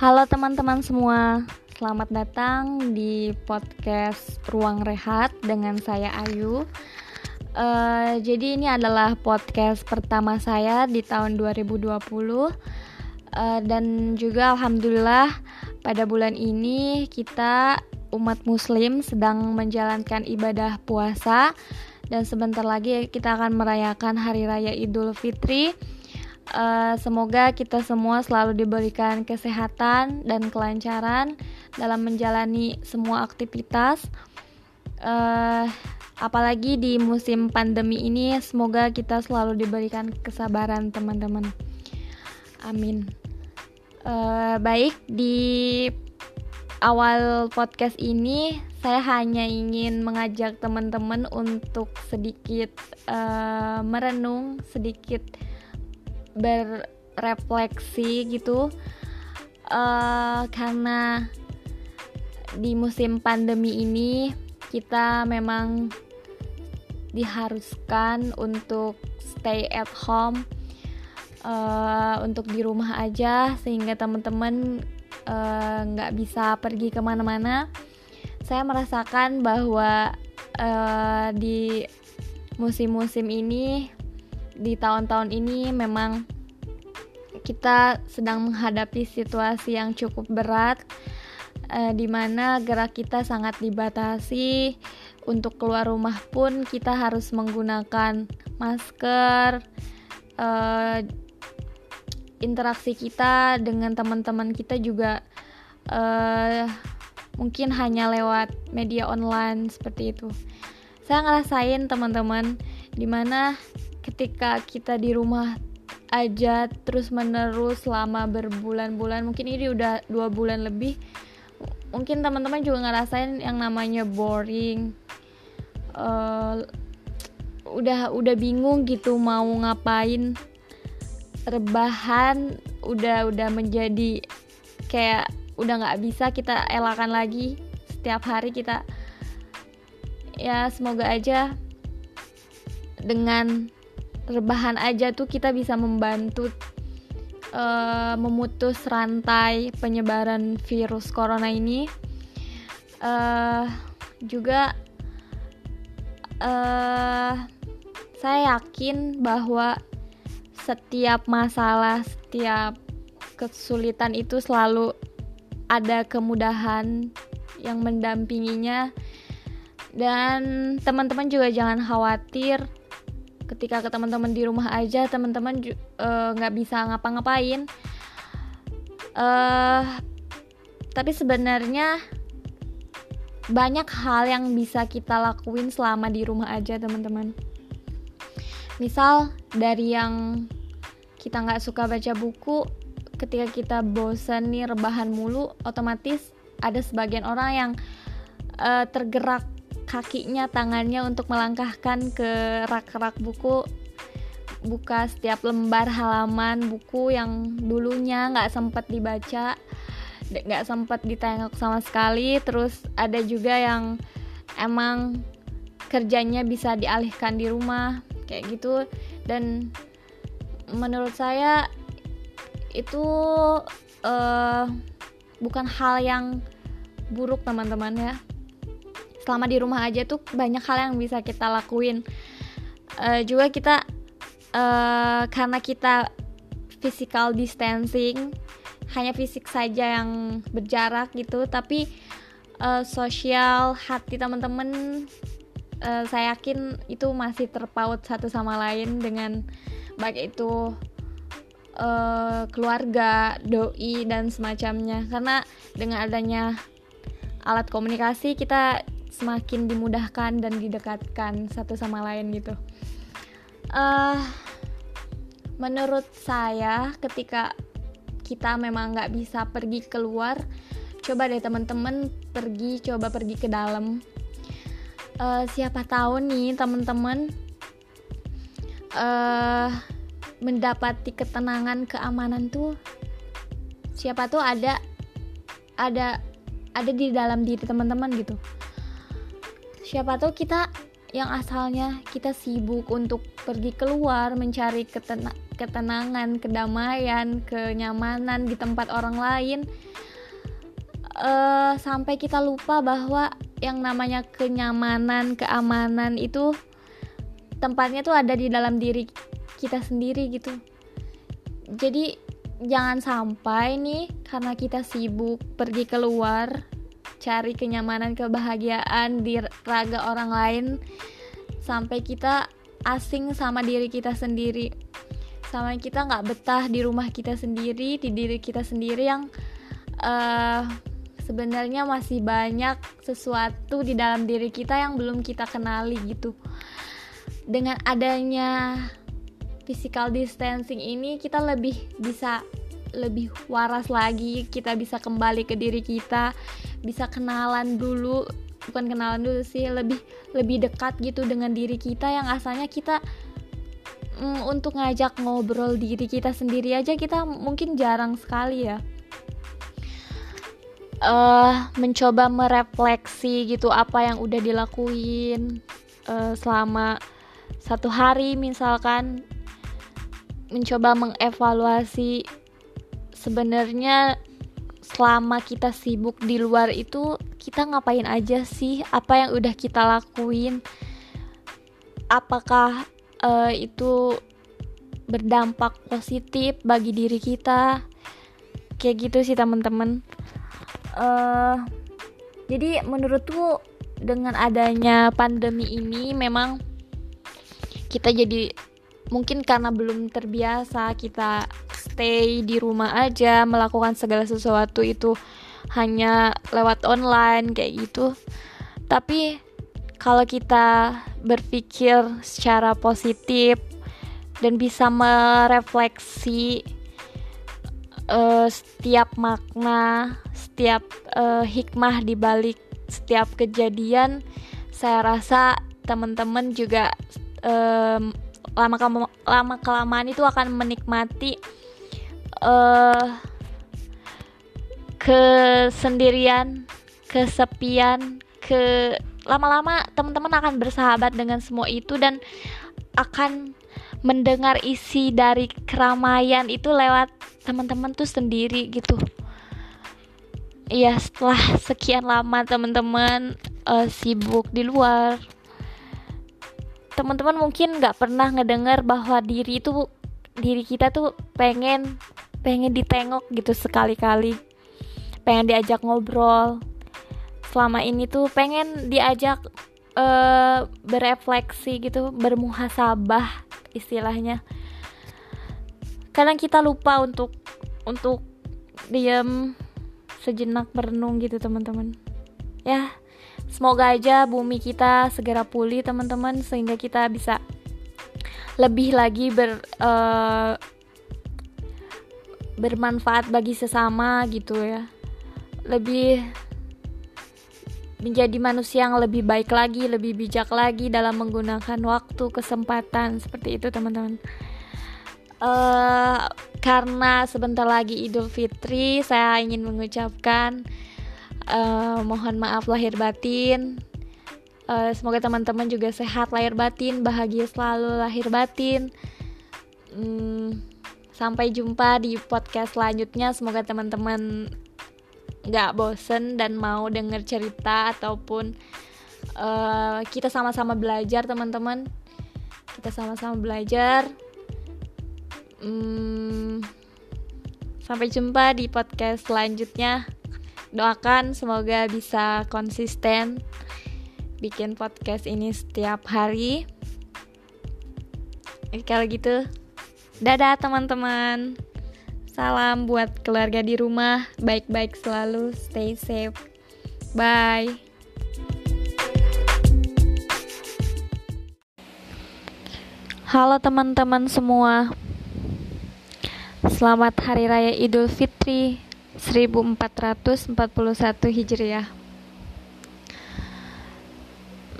Halo teman-teman semua, selamat datang di podcast Ruang Rehat dengan saya Ayu. Uh, jadi ini adalah podcast pertama saya di tahun 2020 uh, eh, dan juga alhamdulillah pada bulan ini kita umat muslim sedang menjalankan ibadah puasa. Dan sebentar lagi kita akan merayakan hari raya Idul Fitri Uh, semoga kita semua selalu diberikan kesehatan dan kelancaran dalam menjalani semua aktivitas. Uh, apalagi di musim pandemi ini, semoga kita selalu diberikan kesabaran, teman-teman. Amin. Uh, baik, di awal podcast ini saya hanya ingin mengajak teman-teman untuk sedikit uh, merenung, sedikit berefleksi gitu uh, karena di musim pandemi ini kita memang diharuskan untuk stay at home uh, untuk di rumah aja sehingga teman-teman eh, nggak uh, bisa pergi ke mana-mana. Saya merasakan bahwa uh, di musim-musim ini di tahun-tahun ini memang kita sedang menghadapi situasi yang cukup berat eh, di mana gerak kita sangat dibatasi. Untuk keluar rumah pun kita harus menggunakan masker eh, interaksi kita dengan teman-teman kita juga eh, mungkin hanya lewat media online seperti itu. Saya ngerasain teman-teman di mana ketika kita di rumah aja terus menerus selama berbulan-bulan mungkin ini udah dua bulan lebih mungkin teman-teman juga ngerasain yang namanya boring uh, udah udah bingung gitu mau ngapain rebahan udah udah menjadi kayak udah nggak bisa kita elakan lagi setiap hari kita. Ya semoga aja dengan rebahan aja tuh kita bisa membantu uh, memutus rantai penyebaran virus corona ini. Uh, juga uh, saya yakin bahwa setiap masalah setiap kesulitan itu selalu ada kemudahan yang mendampinginya. Dan teman-teman juga jangan khawatir ketika ke teman-teman di rumah aja teman-teman eh, nggak uh, bisa ngapa-ngapain. Uh, tapi sebenarnya banyak hal yang bisa kita lakuin selama di rumah aja teman-teman. Misal dari yang kita nggak suka baca buku ketika kita bosan nih rebahan mulu otomatis ada sebagian orang yang uh, tergerak kakinya, tangannya untuk melangkahkan ke rak-rak buku. Buka setiap lembar halaman buku yang dulunya nggak sempat dibaca nggak sempat ditengok sama sekali. Terus ada juga yang emang kerjanya bisa dialihkan di rumah kayak gitu. Dan menurut saya itu uh, bukan hal yang buruk teman-teman ya selama di rumah aja tuh banyak hal yang bisa kita lakuin uh, juga kita uh, karena kita physical distancing hanya fisik saja yang berjarak gitu tapi uh, sosial hati teman-teman uh, saya yakin itu masih terpaut satu sama lain dengan baik itu uh, keluarga, doi dan semacamnya. Karena dengan adanya alat komunikasi kita semakin dimudahkan dan didekatkan satu sama lain gitu. Uh, menurut saya ketika kita memang nggak bisa pergi keluar, coba deh teman-teman pergi, coba pergi ke dalam. Uh, siapa tahu nih teman-teman uh, mendapati ketenangan, keamanan tuh siapa tuh ada ada ada di dalam diri teman-teman gitu siapa tahu kita yang asalnya kita sibuk untuk pergi keluar mencari ketena ketenangan, kedamaian, kenyamanan di tempat orang lain uh, sampai kita lupa bahwa yang namanya kenyamanan, keamanan itu tempatnya tuh ada di dalam diri kita sendiri gitu. Jadi jangan sampai nih karena kita sibuk pergi keluar cari kenyamanan kebahagiaan di raga orang lain sampai kita asing sama diri kita sendiri. Sama kita nggak betah di rumah kita sendiri di diri kita sendiri yang uh, sebenarnya masih banyak sesuatu di dalam diri kita yang belum kita kenali gitu. Dengan adanya physical distancing ini kita lebih bisa lebih waras lagi kita bisa kembali ke diri kita bisa kenalan dulu bukan kenalan dulu sih lebih lebih dekat gitu dengan diri kita yang asalnya kita mm, untuk ngajak ngobrol diri kita sendiri aja kita mungkin jarang sekali ya. Uh, mencoba merefleksi gitu apa yang udah dilakuin uh, selama satu hari misalkan. Mencoba mengevaluasi sebenarnya selama kita sibuk di luar itu kita ngapain aja sih? Apa yang udah kita lakuin? Apakah uh, itu berdampak positif bagi diri kita? Kayak gitu sih teman-teman. Uh, jadi menurutku dengan adanya pandemi ini memang kita jadi mungkin karena belum terbiasa kita stay di rumah aja melakukan segala sesuatu itu hanya lewat online kayak gitu. Tapi kalau kita berpikir secara positif dan bisa merefleksi uh, setiap makna, setiap uh, hikmah di balik setiap kejadian, saya rasa teman-teman juga um, lama lama kelamaan itu akan menikmati uh, kesendirian, kesepian, ke lama-lama teman-teman akan bersahabat dengan semua itu dan akan mendengar isi dari keramaian itu lewat teman-teman tuh sendiri gitu. Iya, setelah sekian lama teman-teman uh, sibuk di luar, teman-teman mungkin nggak pernah ngedengar bahwa diri itu diri kita tuh pengen pengen ditengok gitu sekali-kali. Pengen diajak ngobrol. Selama ini tuh pengen diajak uh, berefleksi gitu bermuhasabah istilahnya. Kadang kita lupa untuk untuk diam sejenak merenung gitu teman-teman. Ya semoga aja bumi kita segera pulih teman-teman sehingga kita bisa lebih lagi ber uh, bermanfaat bagi sesama gitu ya lebih menjadi manusia yang lebih baik lagi, lebih bijak lagi dalam menggunakan waktu, kesempatan seperti itu teman-teman. Uh, karena sebentar lagi Idul Fitri, saya ingin mengucapkan uh, mohon maaf lahir batin. Uh, semoga teman-teman juga sehat lahir batin, bahagia selalu lahir batin. Hmm, Sampai jumpa di podcast selanjutnya. Semoga teman-teman nggak bosen dan mau denger cerita ataupun uh, kita sama-sama belajar teman-teman. Kita sama-sama belajar. Hmm, sampai jumpa di podcast selanjutnya. Doakan semoga bisa konsisten bikin podcast ini setiap hari. Kalau gitu, Dadah teman-teman. Salam buat keluarga di rumah. Baik-baik selalu. Stay safe. Bye. Halo teman-teman semua. Selamat Hari Raya Idul Fitri 1441 Hijriah.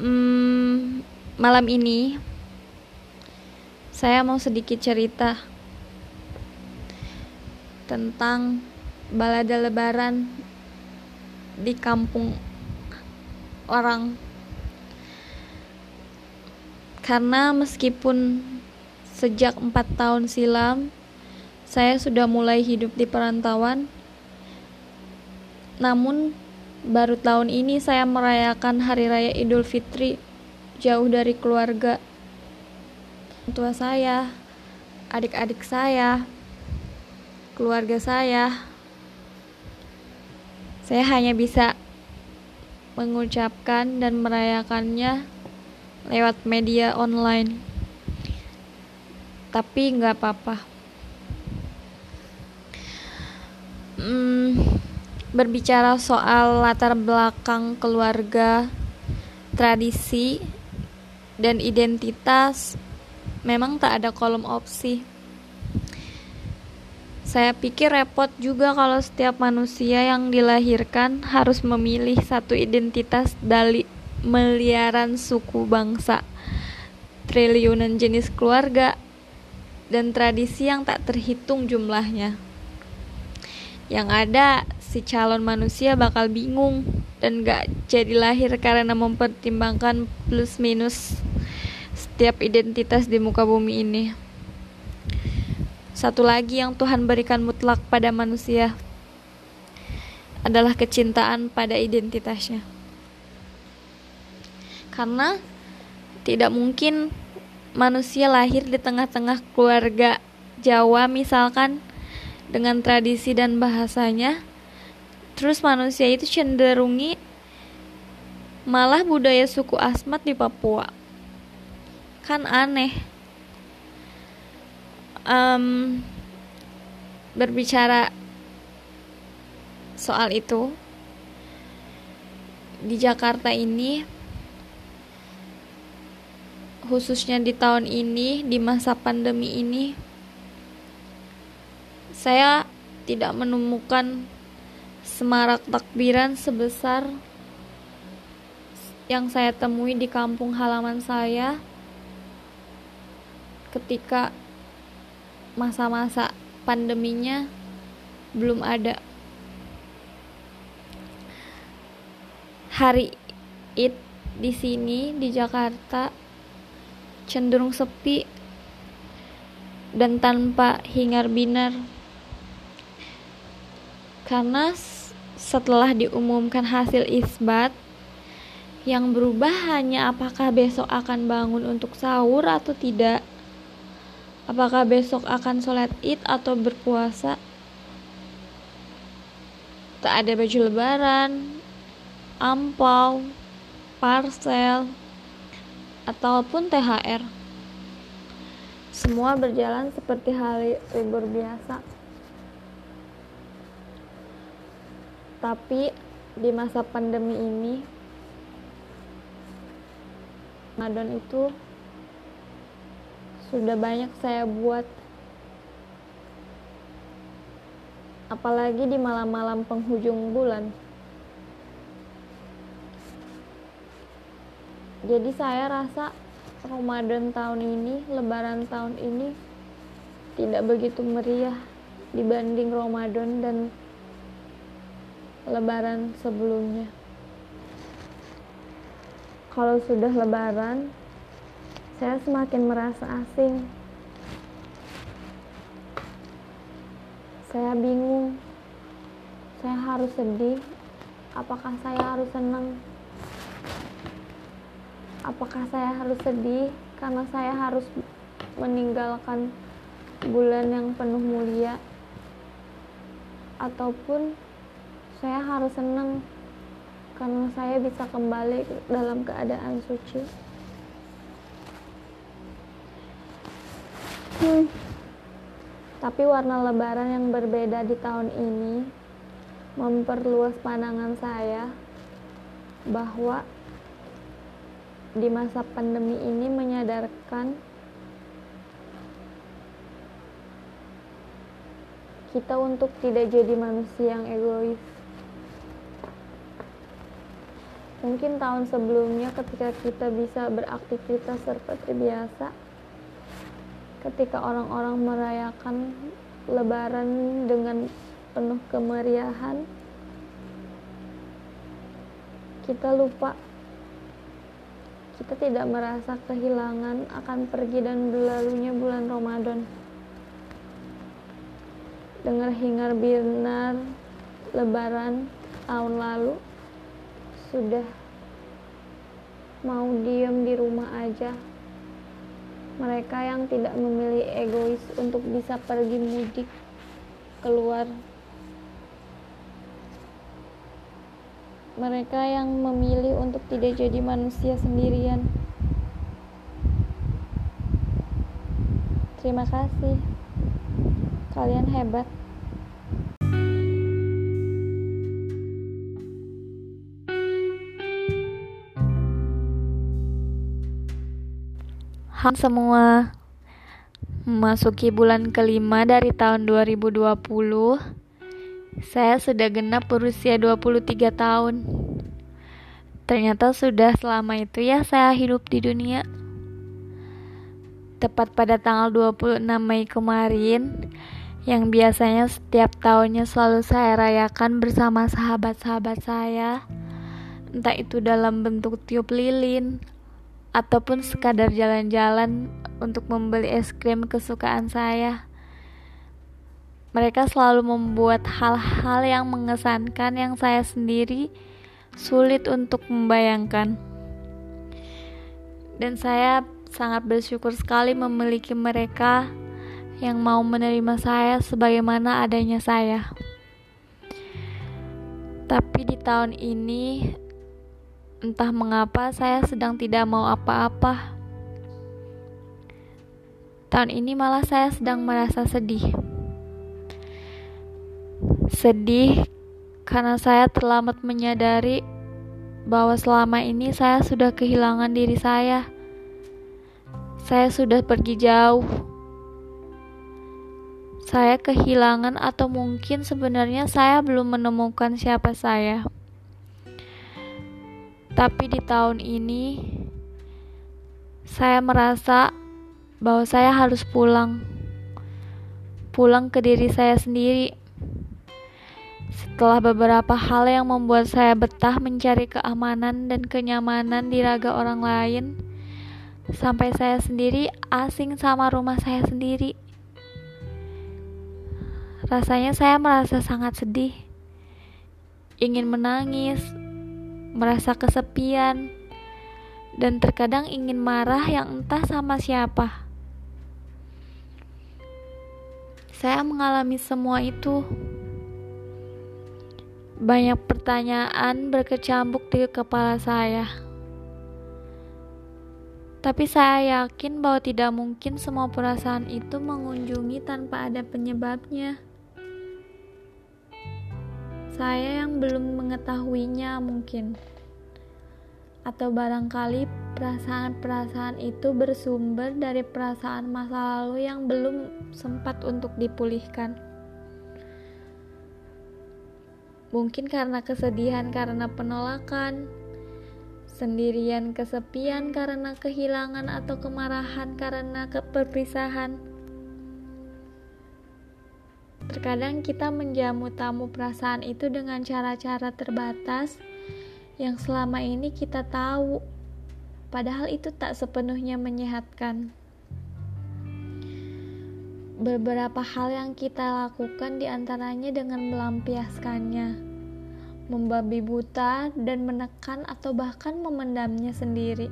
Hmm, malam ini saya mau sedikit cerita tentang balada lebaran di kampung orang. Karena meskipun sejak empat tahun silam saya sudah mulai hidup di perantauan. Namun baru tahun ini saya merayakan hari raya Idul Fitri jauh dari keluarga tua saya adik-adik saya keluarga saya. Saya hanya bisa mengucapkan dan merayakannya lewat media online. Tapi nggak apa-apa. Hmm, berbicara soal latar belakang keluarga tradisi dan identitas memang tak ada kolom opsi saya pikir repot juga kalau setiap manusia yang dilahirkan harus memilih satu identitas dari miliaran suku bangsa, triliunan jenis keluarga, dan tradisi yang tak terhitung jumlahnya. Yang ada, si calon manusia bakal bingung dan gak jadi lahir karena mempertimbangkan plus minus setiap identitas di muka bumi ini. Satu lagi yang Tuhan berikan mutlak pada manusia adalah kecintaan pada identitasnya karena tidak mungkin manusia lahir di tengah-tengah keluarga Jawa misalkan dengan tradisi dan bahasanya terus manusia itu cenderungi malah budaya suku Asmat di Papua kan aneh. Um, berbicara soal itu di Jakarta ini khususnya di tahun ini, di masa pandemi ini, saya tidak menemukan semarak takbiran sebesar yang saya temui di kampung halaman saya ketika masa-masa pandeminya belum ada. Hari Id di sini di Jakarta cenderung sepi dan tanpa hingar binar karena setelah diumumkan hasil isbat yang berubah hanya apakah besok akan bangun untuk sahur atau tidak apakah besok akan sholat id atau berpuasa tak ada baju lebaran ampau parcel ataupun THR. Semua berjalan seperti hari libur biasa. Tapi di masa pandemi ini Ramadan itu sudah banyak saya buat. Apalagi di malam-malam penghujung bulan. Jadi saya rasa Ramadan tahun ini Lebaran tahun ini tidak begitu meriah dibanding Ramadan dan Lebaran sebelumnya. Kalau sudah Lebaran saya semakin merasa asing. Saya bingung. Saya harus sedih. Apakah saya harus senang? Apakah saya harus sedih karena saya harus meninggalkan bulan yang penuh mulia? Ataupun saya harus senang karena saya bisa kembali dalam keadaan suci hmm. tapi warna lebaran yang berbeda di tahun ini memperluas pandangan saya bahwa di masa pandemi ini menyadarkan kita untuk tidak jadi manusia yang egois. Mungkin tahun sebelumnya ketika kita bisa beraktivitas seperti biasa, ketika orang-orang merayakan lebaran dengan penuh kemeriahan, kita lupa kita tidak merasa kehilangan akan pergi dan berlalunya bulan Ramadan. Dengar hingar binar lebaran tahun lalu sudah mau diem di rumah aja. Mereka yang tidak memilih egois untuk bisa pergi mudik keluar mereka yang memilih untuk tidak jadi manusia sendirian. Terima kasih, kalian hebat. Semua, memasuki bulan kelima dari tahun 2020 saya sudah genap berusia 23 tahun. Ternyata sudah selama itu ya saya hidup di dunia. Tepat pada tanggal 26 Mei kemarin, yang biasanya setiap tahunnya selalu saya rayakan bersama sahabat-sahabat saya, entah itu dalam bentuk tiup lilin ataupun sekadar jalan-jalan untuk membeli es krim kesukaan saya. Mereka selalu membuat hal-hal yang mengesankan yang saya sendiri sulit untuk membayangkan. Dan saya sangat bersyukur sekali memiliki mereka yang mau menerima saya sebagaimana adanya saya. Tapi di tahun ini, entah mengapa saya sedang tidak mau apa-apa. Tahun ini malah saya sedang merasa sedih. Sedih karena saya terlambat menyadari bahwa selama ini saya sudah kehilangan diri saya. Saya sudah pergi jauh. Saya kehilangan, atau mungkin sebenarnya saya belum menemukan siapa saya. Tapi di tahun ini, saya merasa bahwa saya harus pulang, pulang ke diri saya sendiri. Setelah beberapa hal yang membuat saya betah mencari keamanan dan kenyamanan di raga orang lain, sampai saya sendiri asing sama rumah saya sendiri. Rasanya saya merasa sangat sedih, ingin menangis, merasa kesepian, dan terkadang ingin marah yang entah sama siapa. Saya mengalami semua itu. Banyak pertanyaan berkecambuk di kepala saya. Tapi saya yakin bahwa tidak mungkin semua perasaan itu mengunjungi tanpa ada penyebabnya. Saya yang belum mengetahuinya mungkin. Atau barangkali perasaan-perasaan itu bersumber dari perasaan masa lalu yang belum sempat untuk dipulihkan. Mungkin karena kesedihan karena penolakan, sendirian kesepian karena kehilangan atau kemarahan karena keperpisahan. Terkadang kita menjamu tamu perasaan itu dengan cara-cara terbatas yang selama ini kita tahu, padahal itu tak sepenuhnya menyehatkan. Beberapa hal yang kita lakukan di antaranya dengan melampiaskannya membabi buta, dan menekan atau bahkan memendamnya sendiri.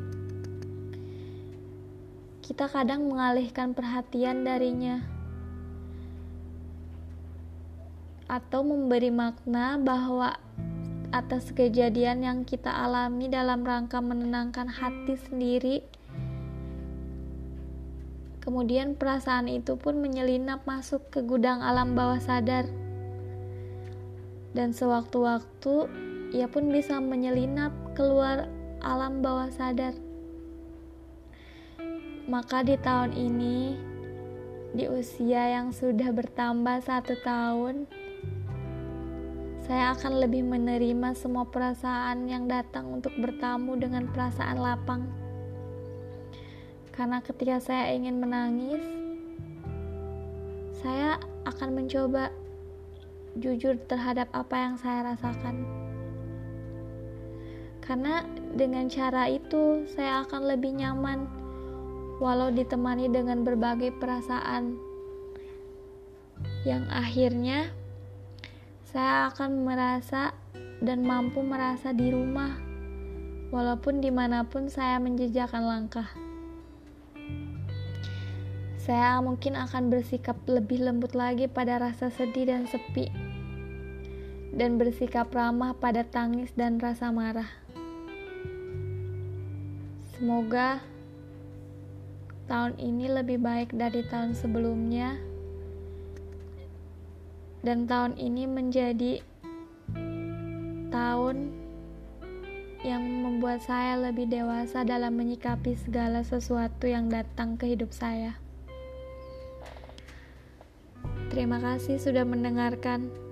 Kita kadang mengalihkan perhatian darinya, atau memberi makna bahwa atas kejadian yang kita alami dalam rangka menenangkan hati sendiri. Kemudian perasaan itu pun menyelinap masuk ke gudang alam bawah sadar dan sewaktu-waktu ia pun bisa menyelinap keluar alam bawah sadar. Maka di tahun ini, di usia yang sudah bertambah satu tahun, saya akan lebih menerima semua perasaan yang datang untuk bertamu dengan perasaan lapang. Karena ketika saya ingin menangis, saya akan mencoba jujur terhadap apa yang saya rasakan. Karena dengan cara itu saya akan lebih nyaman walau ditemani dengan berbagai perasaan yang akhirnya saya akan merasa dan mampu merasa di rumah walaupun di mana pun saya menjejakkan langkah saya mungkin akan bersikap lebih lembut lagi pada rasa sedih dan sepi, dan bersikap ramah pada tangis dan rasa marah. Semoga tahun ini lebih baik dari tahun sebelumnya, dan tahun ini menjadi tahun yang membuat saya lebih dewasa dalam menyikapi segala sesuatu yang datang ke hidup saya. Terima kasih sudah mendengarkan.